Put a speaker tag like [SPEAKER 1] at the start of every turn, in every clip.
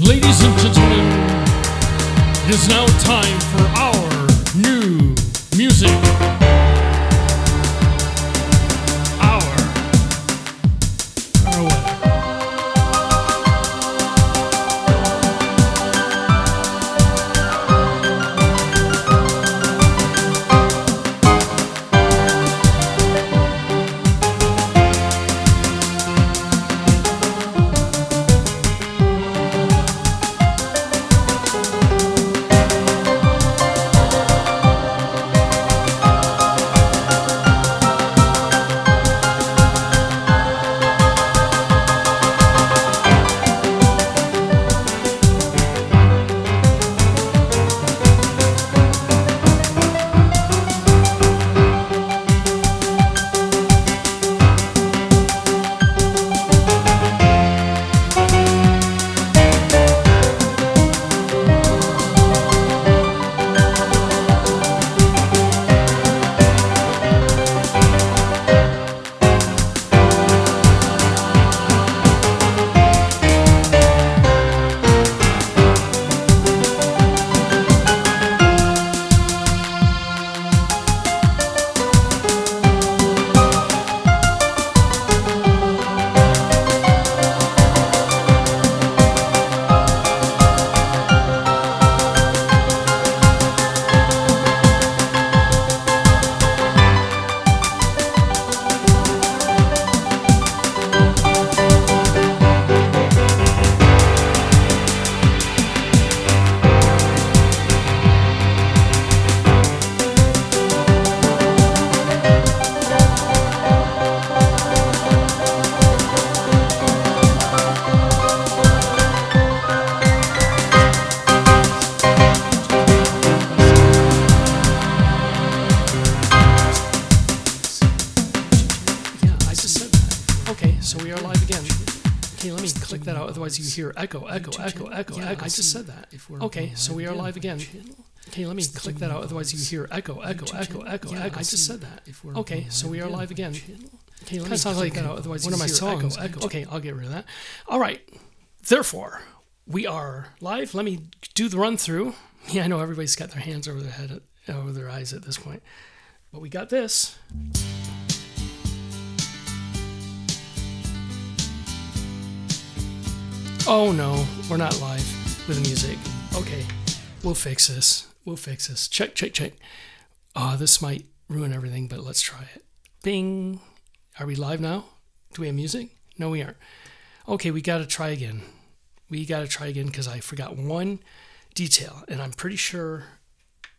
[SPEAKER 1] Ladies and gentlemen, it is now time for our Let me click that out. Otherwise, you hear echo, echo, echo, echo,
[SPEAKER 2] Yeah,
[SPEAKER 1] echo.
[SPEAKER 2] I just said that. If we're
[SPEAKER 1] Okay, so we are live again. Okay, let me click that out. Otherwise, you hear echo, echo, echo, echo, echo.
[SPEAKER 2] I just said that. If we're
[SPEAKER 1] Okay, so we are live again. Okay, let me
[SPEAKER 2] sounds
[SPEAKER 1] click
[SPEAKER 2] like
[SPEAKER 1] that out. Otherwise,
[SPEAKER 2] one
[SPEAKER 1] you
[SPEAKER 2] of my
[SPEAKER 1] hear
[SPEAKER 2] songs.
[SPEAKER 1] Echo, echo. Okay, I'll get rid of that. All right. Therefore, we are live. Let me do the run through. Yeah, I know everybody's got their hands over their head, over their eyes at this point, but we got this. Oh no, we're not live with the music. Okay, we'll fix this. We'll fix this. Check, check, check. Oh, this might ruin everything, but let's try it. Bing. Are we live now? Do we have music? No, we aren't. Okay, we got to try again. We got to try again because I forgot one detail, and I'm pretty sure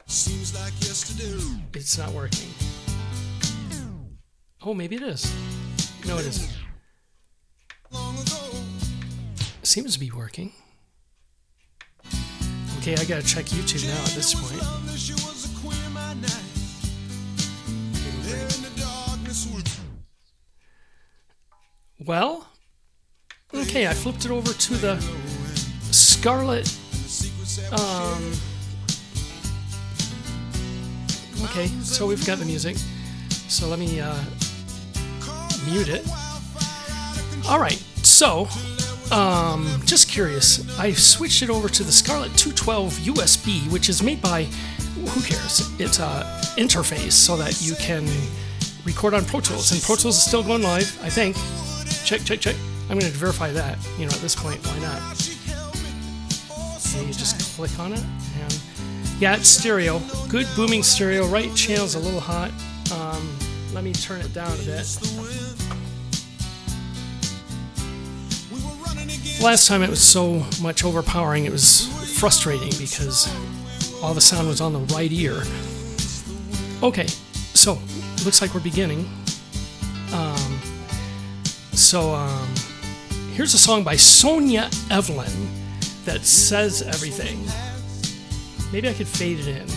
[SPEAKER 3] Seems like yesterday.
[SPEAKER 1] it's not working. Oh, maybe it is. No, it isn't.
[SPEAKER 3] Long ago,
[SPEAKER 1] Seems to be working. Okay, I gotta check YouTube now at this point. Well, okay, I flipped it over to the Scarlett. Um, okay, so we've got the music. So let me uh, mute it. All right, so um, just curious, I switched it over to the Scarlett 2i2 USB, which is made by who cares? It's a interface so that you can record on Pro Tools, and Pro Tools is still going live, I think. Check, check, check. I'm going to verify that. You know, at this point, why not? You just click on it, and yeah, it's stereo. Good booming stereo. Right channel's a little hot. Um, let me turn it down a bit. Last time it was so much overpowering, it was frustrating because all the sound was on the right ear. Okay, so looks like we're beginning. Um, so um, here's a song by Sonia Evelyn that says everything. Maybe I could fade it in.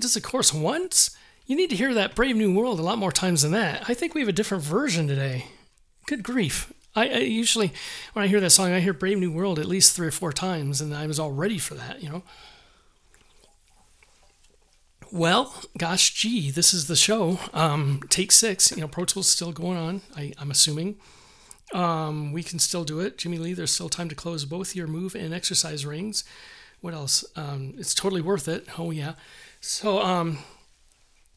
[SPEAKER 1] Does the chorus once? You need to hear that Brave New World a lot more times than that. I think we have a different version today. Good grief. I, I usually, when I hear that song, I hear Brave New World at least three or four times, and I was all ready for that, you know? Well, gosh, gee, this is the show. Um, take six. You know, Pro Tools still going on. I, I'm assuming. Um, we can still do it. Jimmy Lee, there's still time to close both your move and exercise rings. What else? Um, it's totally worth it. Oh yeah. So, um,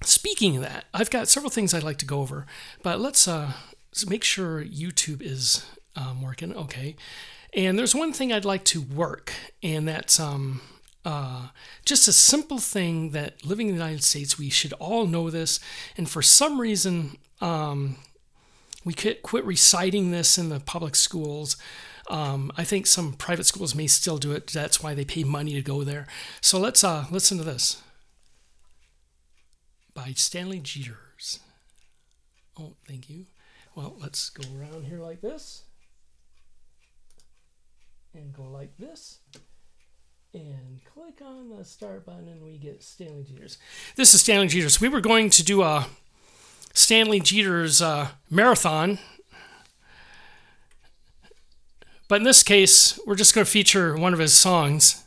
[SPEAKER 1] speaking of that, I've got several things I'd like to go over, but let's uh, make sure YouTube is um, working. Okay. And there's one thing I'd like to work, and that's um, uh, just a simple thing that living in the United States, we should all know this. And for some reason, um, we could quit reciting this in the public schools. Um, I think some private schools may still do it. That's why they pay money to go there. So let's uh, listen to this by Stanley Jeters. Oh, thank you. Well, let's go around here like this and go like this and click on the start button and we get Stanley Jeters. This is Stanley Jeters. We were going to do a Stanley Jeters uh, marathon. But in this case, we're just going to feature one of his songs.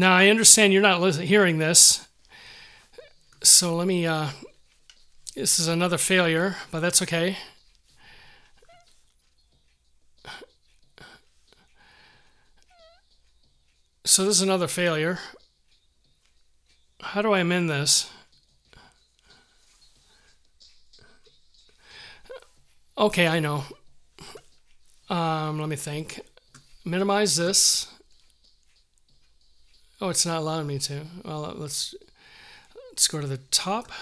[SPEAKER 1] Now, I understand you're not hearing this. So let me. Uh, this is another failure, but that's okay. So this is another failure. How do I amend this? Okay, I know. Um, let me think. Minimize this. Oh, it's not allowing me to. Well, uh, let's let's go to the top.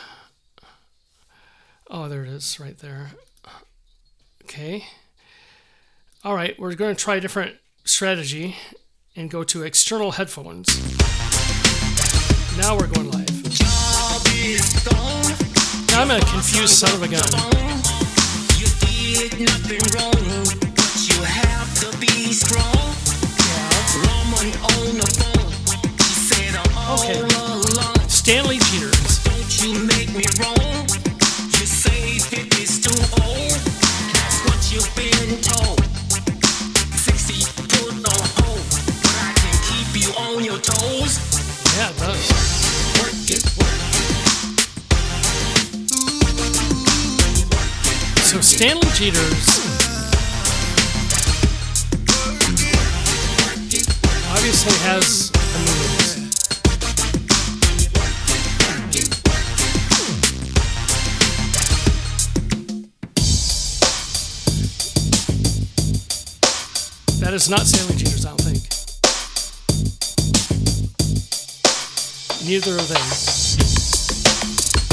[SPEAKER 1] Oh, there it is, right there. Okay. All right, we're going to try a different strategy and go to external headphones. Now we're going live. Now I'm a confused son of a gun.
[SPEAKER 4] You did nothing wrong, but you have to be strong.
[SPEAKER 1] Jeters obviously has a moves. That is not Stanley Cheaters, I don't think. Neither are they.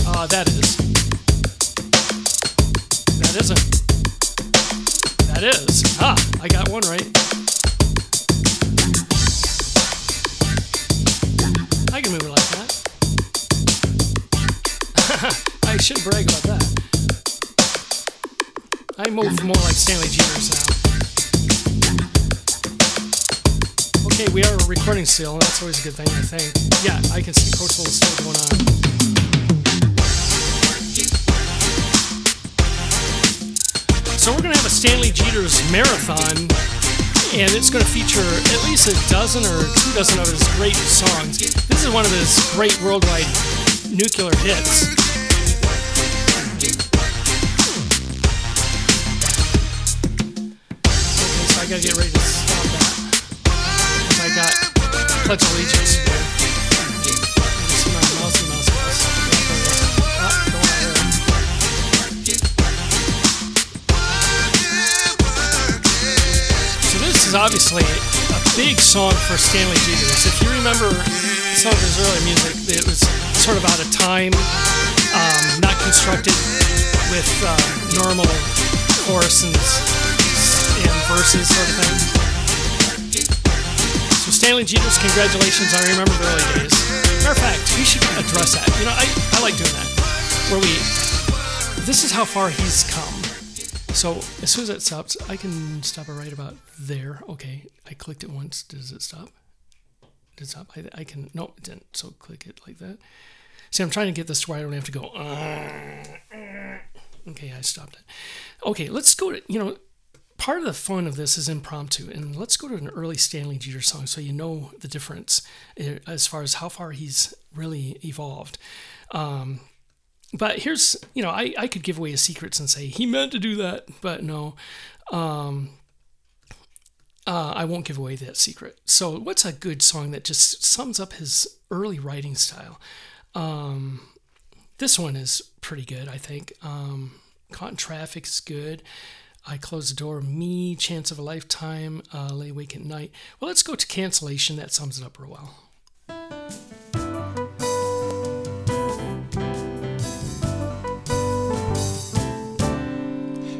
[SPEAKER 1] Ah, that is. Is. Ah, I got one right. I can move it like that. I shouldn't brag about that. I move more like Stanley Jeters now. Okay, we are recording still. That's always a good thing, I think. Yeah, I can see Pro Tools still going on. So we're gonna have a Stanley Jeters marathon, and it's gonna feature at least a dozen or two dozen of his great songs. This is one of his great worldwide nuclear hits. Okay, so I gotta get ready to stop that. I got Pledge Allegiance obviously a big song for Stanley Jeters. If you remember some of his early music, it was sort of out of time, um, not constructed with uh, normal chorus and, verses sort of thing. So Stanley Jeters, congratulations! I remember the early days. Matter of fact, we should address that. You know, I, I like doing that. Where we, this is how far he's come. So as soon as it stops, I can stop it right about there. Okay, I clicked it once. Does it stop? Did it stop? I, I can. No, it didn't. So click it like that. See, I'm trying to get this to where I don't have to go. "Uh, Okay, I stopped it. Okay, let's go to you know. Part of the fun of this is impromptu, and let's go to an early Stanley Jeter song so you know the difference eh, as far as how far he's really evolved. Um, but here's you know I, I could give away his secrets and say he meant to do that but no. Um, uh, i won't give away that secret. So what's a good song that just sums up his early writing style? Um, this one is pretty good i think. Um, caught in traffic is good. I close the door me chance of a lifetime uh, lay awake at night. Well let's go to cancellation. That sums it up real well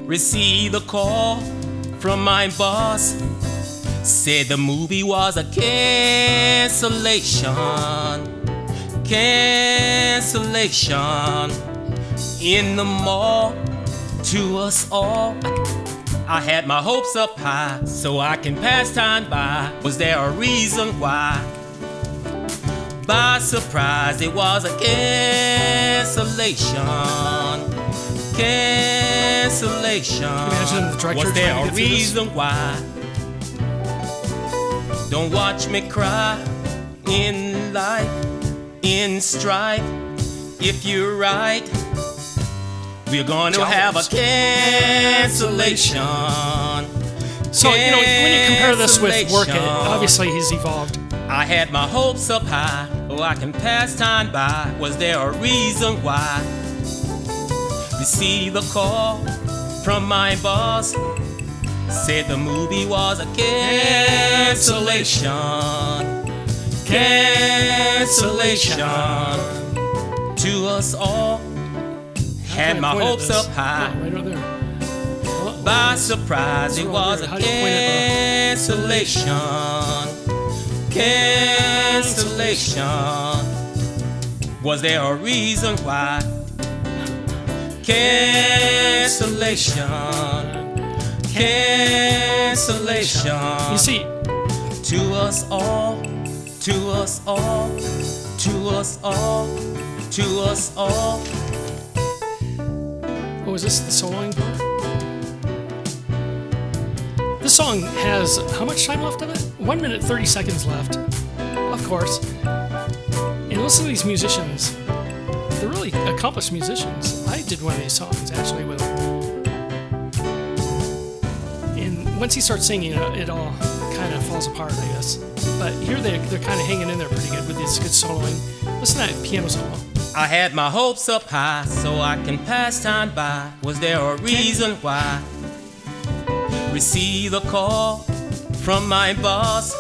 [SPEAKER 4] Received a call from my boss. Said the movie was a cancellation. Cancellation. In the mall, to us all. I had my hopes up high so I can pass time by. Was there a reason why? By surprise, it was a cancellation. Cancellation.
[SPEAKER 1] the
[SPEAKER 4] Was there a reason why? Don't watch me cry in life, in strife. If you're right, we're gonna have a cancellation.
[SPEAKER 1] so you know when you compare this with work it obviously he's evolved
[SPEAKER 4] I had my hopes up high, oh I can pass time by. Was there a reason why? Receive a call from my boss. Said the movie was a cancellation. Cancellation. To us all. Had my hopes up high.
[SPEAKER 1] Right over there. Well,
[SPEAKER 4] By surprise, it was a
[SPEAKER 1] How do you point at
[SPEAKER 4] cancellation. Cancellation. Was there a reason why? Cancellation. Cancellation.
[SPEAKER 1] You see,
[SPEAKER 4] To us all, to us all, to us all, to us all.
[SPEAKER 1] oh, is this the soloing part? This song has how much time left of it? One minute, 30 seconds left. of course. And listen to these musicians. They're really accomplished musicians. I did one of these songs actually with them. And once he starts singing, it, it all kind of falls apart, I guess. But here they, they're kind of hanging in there pretty good with this good soloing. Listen to that piano solo.
[SPEAKER 4] I had my hopes up high so I can pass time by. Was there a reason why? Received a call from my boss.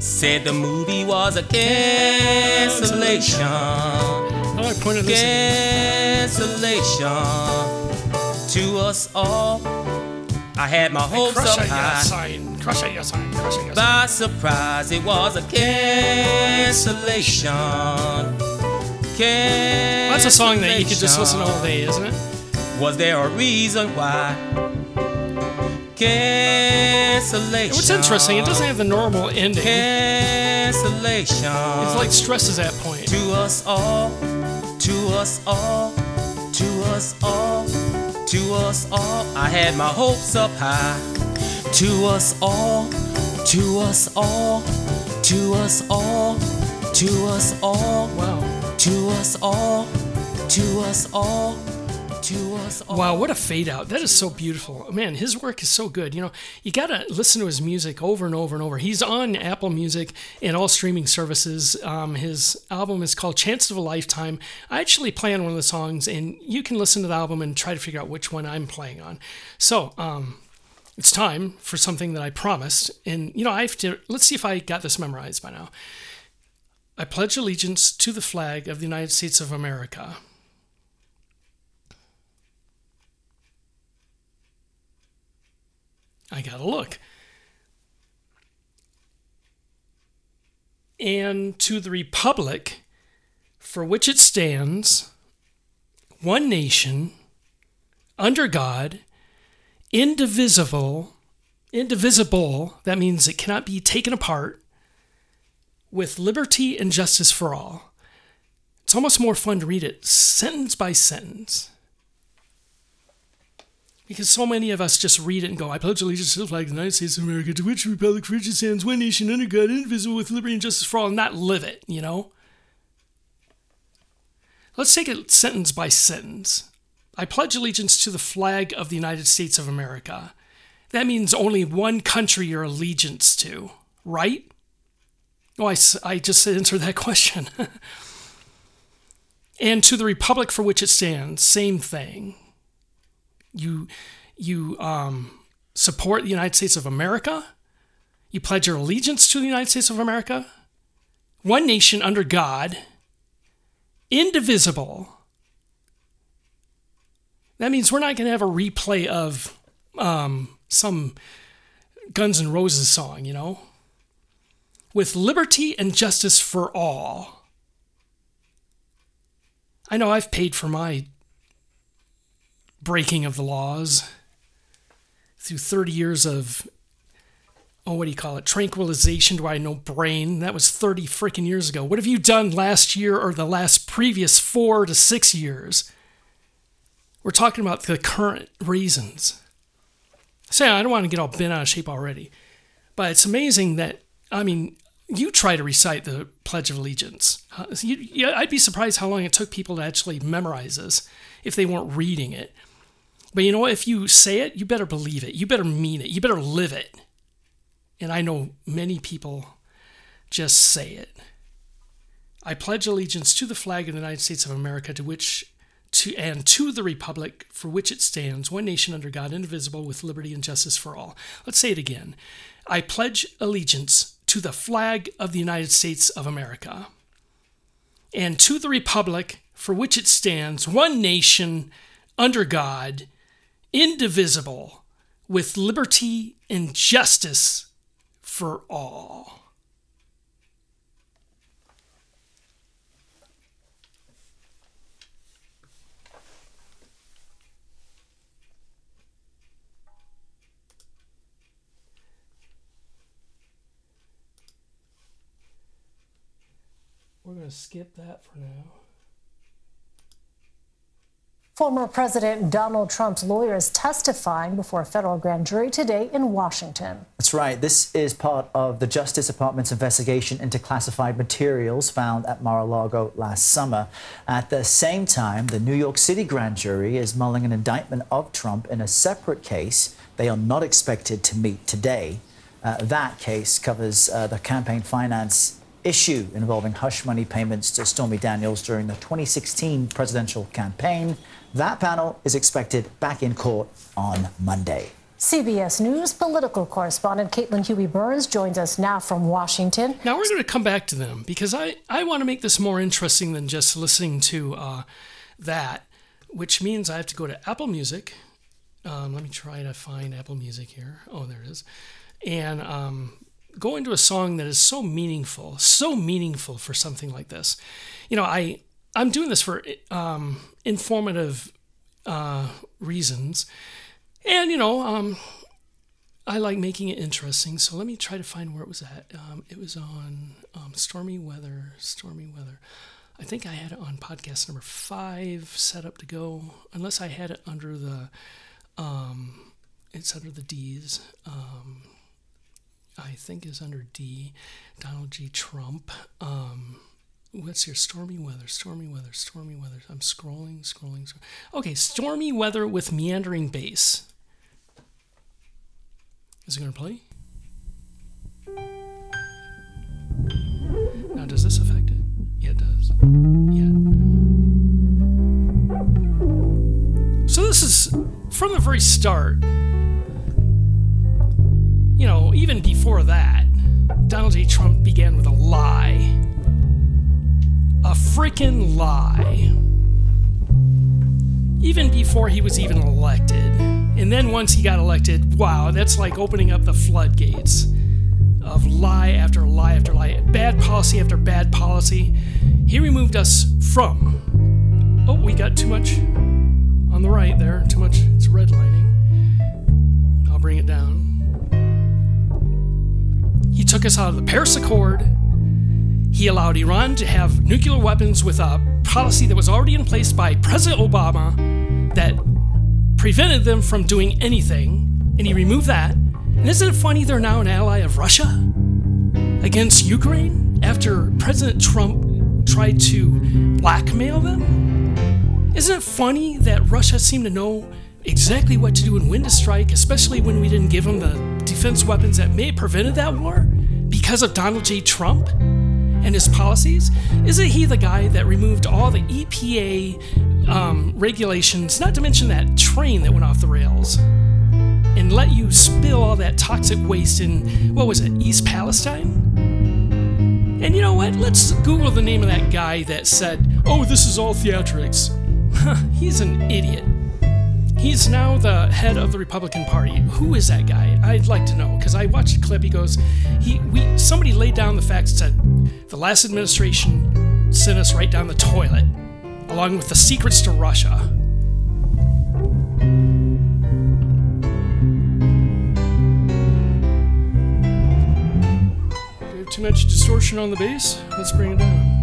[SPEAKER 4] Said the movie was a cancellation.
[SPEAKER 1] Do I point at this?
[SPEAKER 4] Cancellation to us all. I had my hopes
[SPEAKER 1] Crush
[SPEAKER 4] up high.
[SPEAKER 1] sign. Crush at your sign. Crush your.
[SPEAKER 4] By surprise, it was a cancellation. Cancellation.
[SPEAKER 1] That's a song that you could just listen all day, isn't it?
[SPEAKER 4] Was there a reason why? Cancellation.
[SPEAKER 1] What's interesting, it doesn't have the normal ending.
[SPEAKER 4] Cancellation.
[SPEAKER 1] It's like stresses that point.
[SPEAKER 4] to us all, to us all, to us all, to us all. I had my hopes up high. To us all, to us all, to us all, to us all,
[SPEAKER 1] Wow.
[SPEAKER 4] to us all, to us all, to us all.
[SPEAKER 1] Wow, what a fade out. That is so beautiful. Man, his work is so good. You know, you got to listen to his music over and over and over. He's on Apple Music and all streaming services. Um, his album is called Chance of a Lifetime. I actually play on one of the songs, and you can listen to the album and try to figure out which one I'm playing on. So, um, it's time for something that I promised. And, you know, I have to, let's see if I got this memorized by now. I pledge allegiance to the flag of the United States of America. I gotta look. And to the republic for which it stands, one nation, under God, indivisible, indivisible, that means it cannot be taken apart, with liberty and justice for all. It's almost more fun to read it sentence by sentence. Because so many of us just read it and go, I pledge allegiance to the flag of the United States of America, to which republic for which it stands, one nation under God, indivisible, with liberty and justice for all, and not live it, you know? Let's take it sentence by sentence. I pledge allegiance to the flag of the United States of America. That means only one country you're allegiance to, right? Oh, I, I just answered that question. and to the republic for which it stands, same thing you you um, support the United States of America. You pledge your allegiance to the United States of America. One nation under God, indivisible. That means we're not going to have a replay of um, some Guns N' Roses song, you know? With liberty and justice for all. I know I've paid for my breaking of the laws. Through 30 years of oh what do you call it? Tranquilization. To I no brain? That was 30 freaking years ago. What have you done last year or the last previous 4 to 6 years? We're talking about the current reasons. So I don't want to get all bent out of shape already but it's amazing that I mean you try to recite the Pledge of Allegiance. Uh, You, you, I'd be surprised how long it took people to actually memorize this if they weren't reading it. But you know what? If you say it, you better believe it. You better mean it. You better live it. And I know many people just say it. I pledge allegiance to the flag of the United States of America, to which to and to the republic for which it stands, one nation under God, indivisible, with liberty and justice for all. Let's say it again. I pledge allegiance to the flag of the United States of America and to the republic for which it stands, one nation under God, indivisible, with liberty and justice for all. We're going to skip that for now.
[SPEAKER 5] Former President Donald Trump's lawyer is testifying before a federal grand jury today in Washington.
[SPEAKER 6] That's right. This is part of the Justice Department's investigation into classified materials found at Mar a Lago last summer. At the same time, the New York City grand jury is mulling an indictment of Trump in a separate case. They are not expected to meet today. Uh, that case covers uh, the campaign finance issue involving hush money payments to Stormy Daniels during the 2016 presidential campaign. That panel is expected back in court on Monday.
[SPEAKER 5] CBS News political correspondent Caitlin Huey Burns joins us now from Washington.
[SPEAKER 1] Now we're going to come back to them because I, I want to make this more interesting than just listening to uh, that, which means I have to go to Apple Music. Um, let me try to find Apple Music here. Oh, there it is. And um, go into a song that is so meaningful, so meaningful for something like this. You know, I I'm doing this for um, informative uh, reasons, and you know, um, I like making it interesting. So let me try to find where it was at. Um, it was on um, stormy weather. Stormy weather. I think I had it on podcast number five set up to go, unless I had it under the. Um, it's under the D's. Um, I think is under D. Donald J. Trump. Um, what's here? Stormy weather, stormy weather, stormy weather. I'm scrolling, scrolling, scrolling. Okay, stormy weather with meandering bass. Is it going to play? Now, does this affect it? Yeah, it does. Yeah. So, this is from the very start. You know, even before that, Donald J. Trump began with a lie. A freaking lie. Even before he was even elected. And then once he got elected, wow, that's like opening up the floodgates of lie after lie after lie, bad policy after bad policy. He removed us from. Oh, we got too much on the right there. Too much. It's redlining. I'll bring it down. He took us out of the Paris Accord. He allowed Iran to have nuclear weapons with a policy that was already in place by President Obama that prevented them from doing anything, and he removed that. And isn't it funny they're now an ally of Russia against Ukraine after President Trump tried to blackmail them? Isn't it funny that Russia seemed to know exactly what to do and when to strike, especially when we didn't give them the defense weapons that may have prevented that war because of Donald J. Trump and his policies? Isn't he the guy that removed all the EPA um, regulations, not to mention that train that went off the rails, and let you spill all that toxic waste in, what was it, East Palestine? And you know what? Let's Google the name of that guy that said, oh, this is all theatrics. He's an idiot. He's now the head of the Republican Party. Who is that guy? I'd like to know because I watched a clip. He goes, he we somebody laid down the facts said the last administration sent us right down the toilet, along with the secrets to Russia. Too much distortion on the bass? Let's bring it down.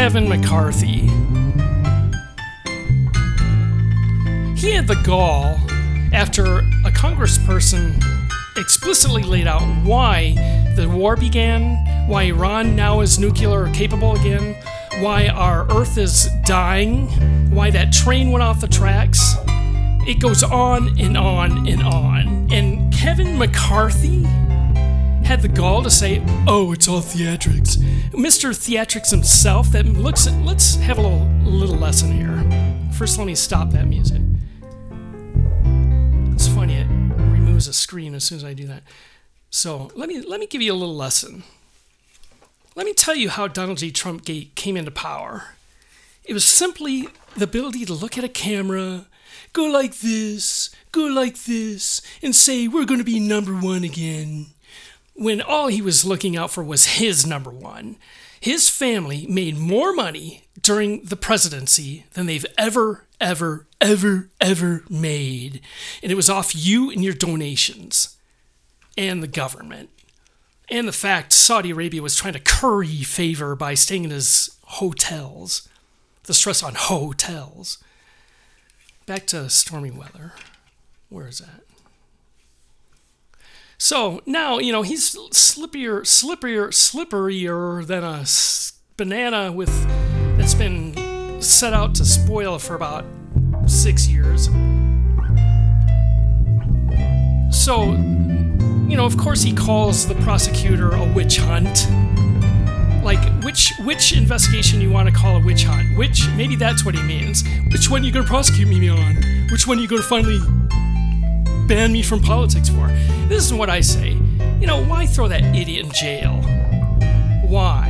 [SPEAKER 1] Kevin McCarthy. He had the gall after a congressperson explicitly laid out why the war began, why Iran now is nuclear capable again, why our Earth is dying, why that train went off the tracks. It goes on and on and on. And Kevin McCarthy had the gall to say, "Oh, it's all theatrics." Mr. Theatrics himself. That looks. Let's have a little little lesson here. First, let me stop that music. It's funny. It removes a screen as soon as I do that. So let me let me give you a little lesson. Let me tell you how Donald J. Trump came into power. It was simply the ability to look at a camera, go like this, go like this, and say, We're going to be number one again. When all he was looking out for was his number one. His family made more money during the presidency than they've ever, ever, ever, ever made. And it was off you and your donations and the government. And the fact Saudi Arabia was trying to curry favor by staying in his hotels. The stress on hotels. Back to stormy weather. Where is that? So now, you know, he's slippier, slipperier, slipperier than a banana with that's been set out to spoil for about six years. So, you know, of course, he calls the prosecutor a witch hunt. Like, which which investigation you want to call a witch hunt? Which maybe that's what he means. Which one you gonna prosecute me on? Which one you gonna finally ban me from politics for? This is what I say. You know, why throw that idiot in jail? Why?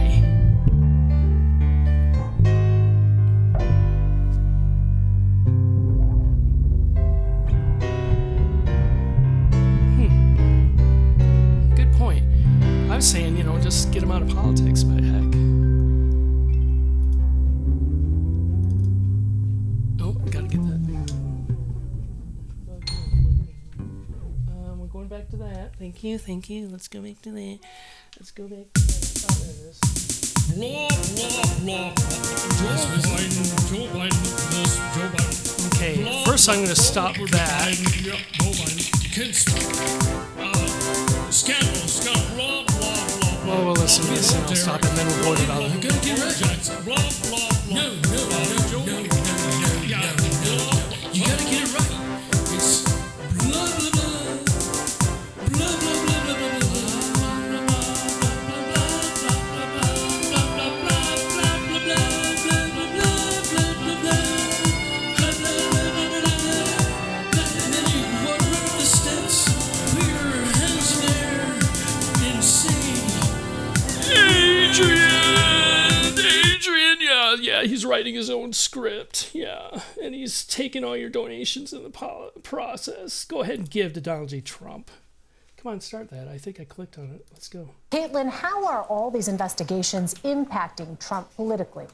[SPEAKER 1] Thank you, thank you. Let's go back to that. Let's go back to that. There it is.
[SPEAKER 3] Blah, blah, blah. Joe Biden, Joe Biden, this Joe Biden.
[SPEAKER 1] Okay, first I'm gonna stop that.
[SPEAKER 3] Biden, yeah, Joe Biden. Kids, uh, scandal, scandal, blah, blah, blah, blah.
[SPEAKER 1] Well, we'll listen to this and I'll stop and then we'll vote about
[SPEAKER 3] You
[SPEAKER 1] it.
[SPEAKER 3] gotta get rid of Jackson. Blah, blah, blah.
[SPEAKER 1] He's writing his own script. Yeah, and he's taking all your donations in the pol- process. Go ahead and give to Donald J. Trump. Come on, start that. I think I clicked on it. Let's go.
[SPEAKER 5] Caitlin, how are all these investigations impacting Trump politically?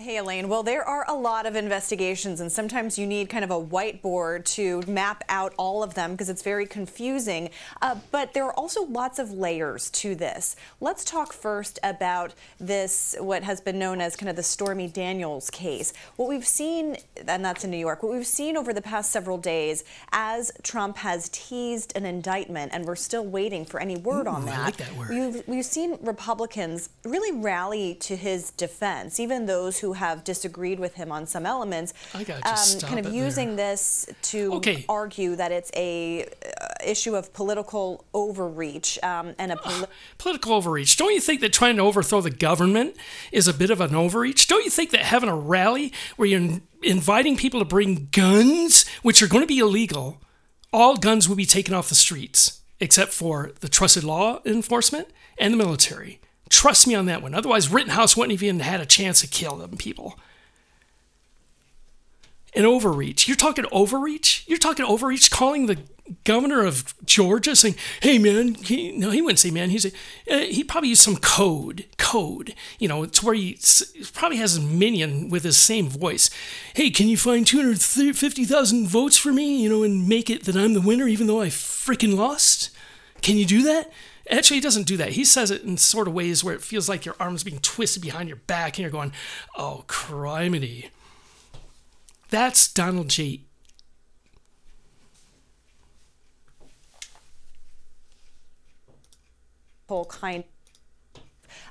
[SPEAKER 7] Hey, Elaine. Well, there are a lot of investigations, and sometimes you need kind of a whiteboard to map out all of them because it's very confusing. Uh, but there are also lots of layers to this. Let's talk first about this, what has been known as kind of the Stormy Daniels case. What we've seen, and that's in New York, what we've seen over the past several days as Trump has teased an indictment, and we're still waiting for any word on
[SPEAKER 1] Ooh, I
[SPEAKER 7] that.
[SPEAKER 1] like that word.
[SPEAKER 7] We've, we've seen Republicans really rally to his defense, even those who have disagreed with him on some elements,
[SPEAKER 1] I gotta just stop
[SPEAKER 7] kind of using this to
[SPEAKER 1] Okay.
[SPEAKER 7] argue that it's a uh, issue of political overreach um, and a poli-
[SPEAKER 1] Political overreach. Don't you think that trying to overthrow the government is a bit of an overreach? Don't you think that having a rally where you're inviting people to bring guns, which are going to be illegal, all guns will be taken off the streets except for the trusted law enforcement and the military. Trust me on that one. Otherwise, Rittenhouse wouldn't have even had a chance to kill them people. An overreach. You're talking overreach? You're talking overreach calling the governor of Georgia saying, hey man, he, no, he wouldn't say man. He'd say, uh, he probably used some code, code, you know, it's where he probably has a minion with his same voice. Hey, can you find 250,000 votes for me, you know, and make it that I'm the winner even though I freaking lost? Can you do that? Actually, he doesn't do that. He says it in sort of ways where it feels like your arm's being twisted behind your back and you're going, oh, criminy. That's Donald J.
[SPEAKER 7] whole kind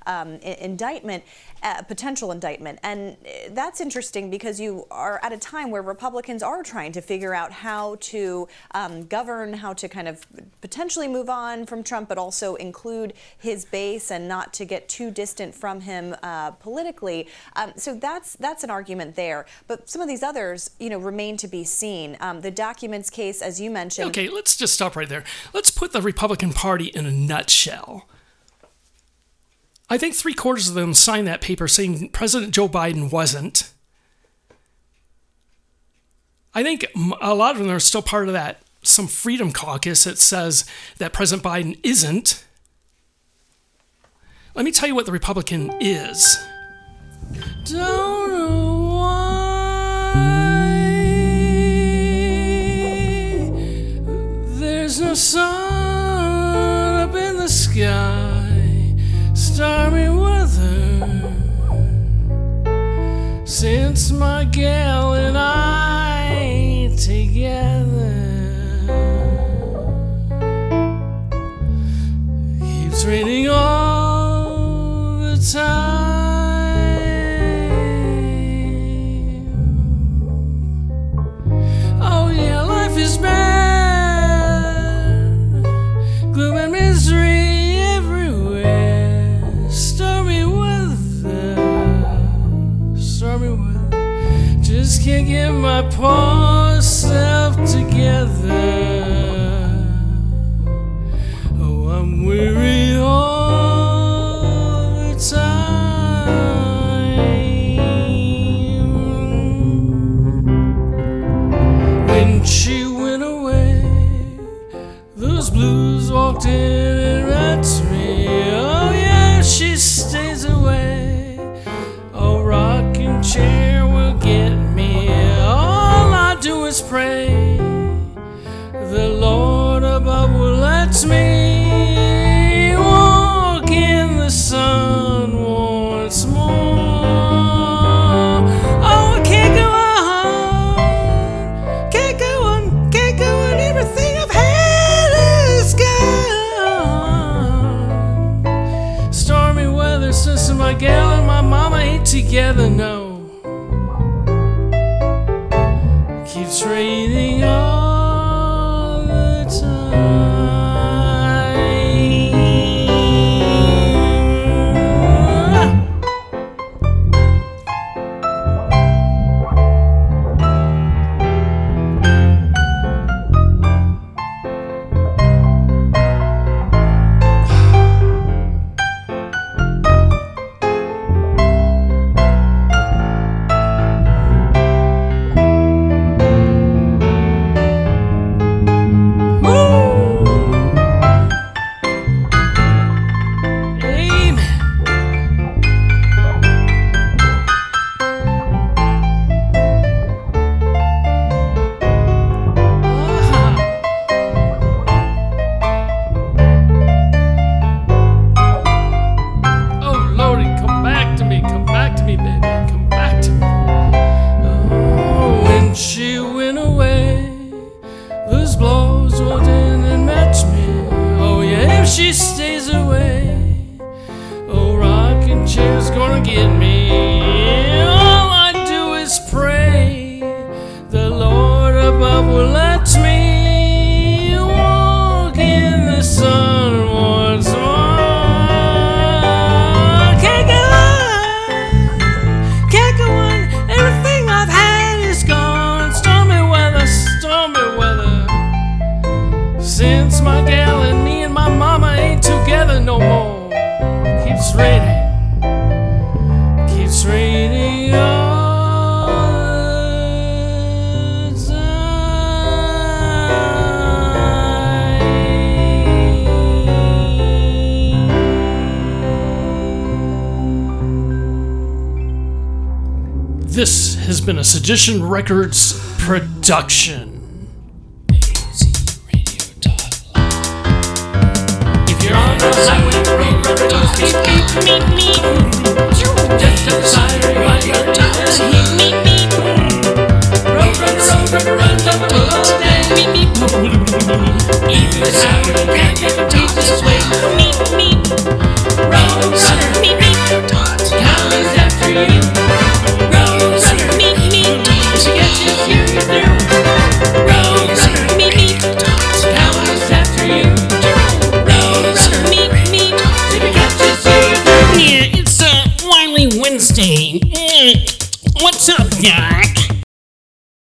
[SPEAKER 7] um, indictment, uh, potential indictment. And uh, that's interesting because you are at a time where Republicans are trying to figure out how to um, govern, how to kind of potentially move on from Trump, but also include his base and not to get too distant from him uh, politically. Um, so that's that's an argument there. But some of these others, you know, remain to be seen. Um, the documents case, as you mentioned.
[SPEAKER 1] Okay, let's just stop right there. Let's put the Republican Party in a nutshell. I think three quarters of them signed that paper saying President Joe Biden wasn't. I think a lot of them are still part of that some freedom caucus that says that President Biden isn't. Let me tell you what the Republican is. Don't Sedition Records production.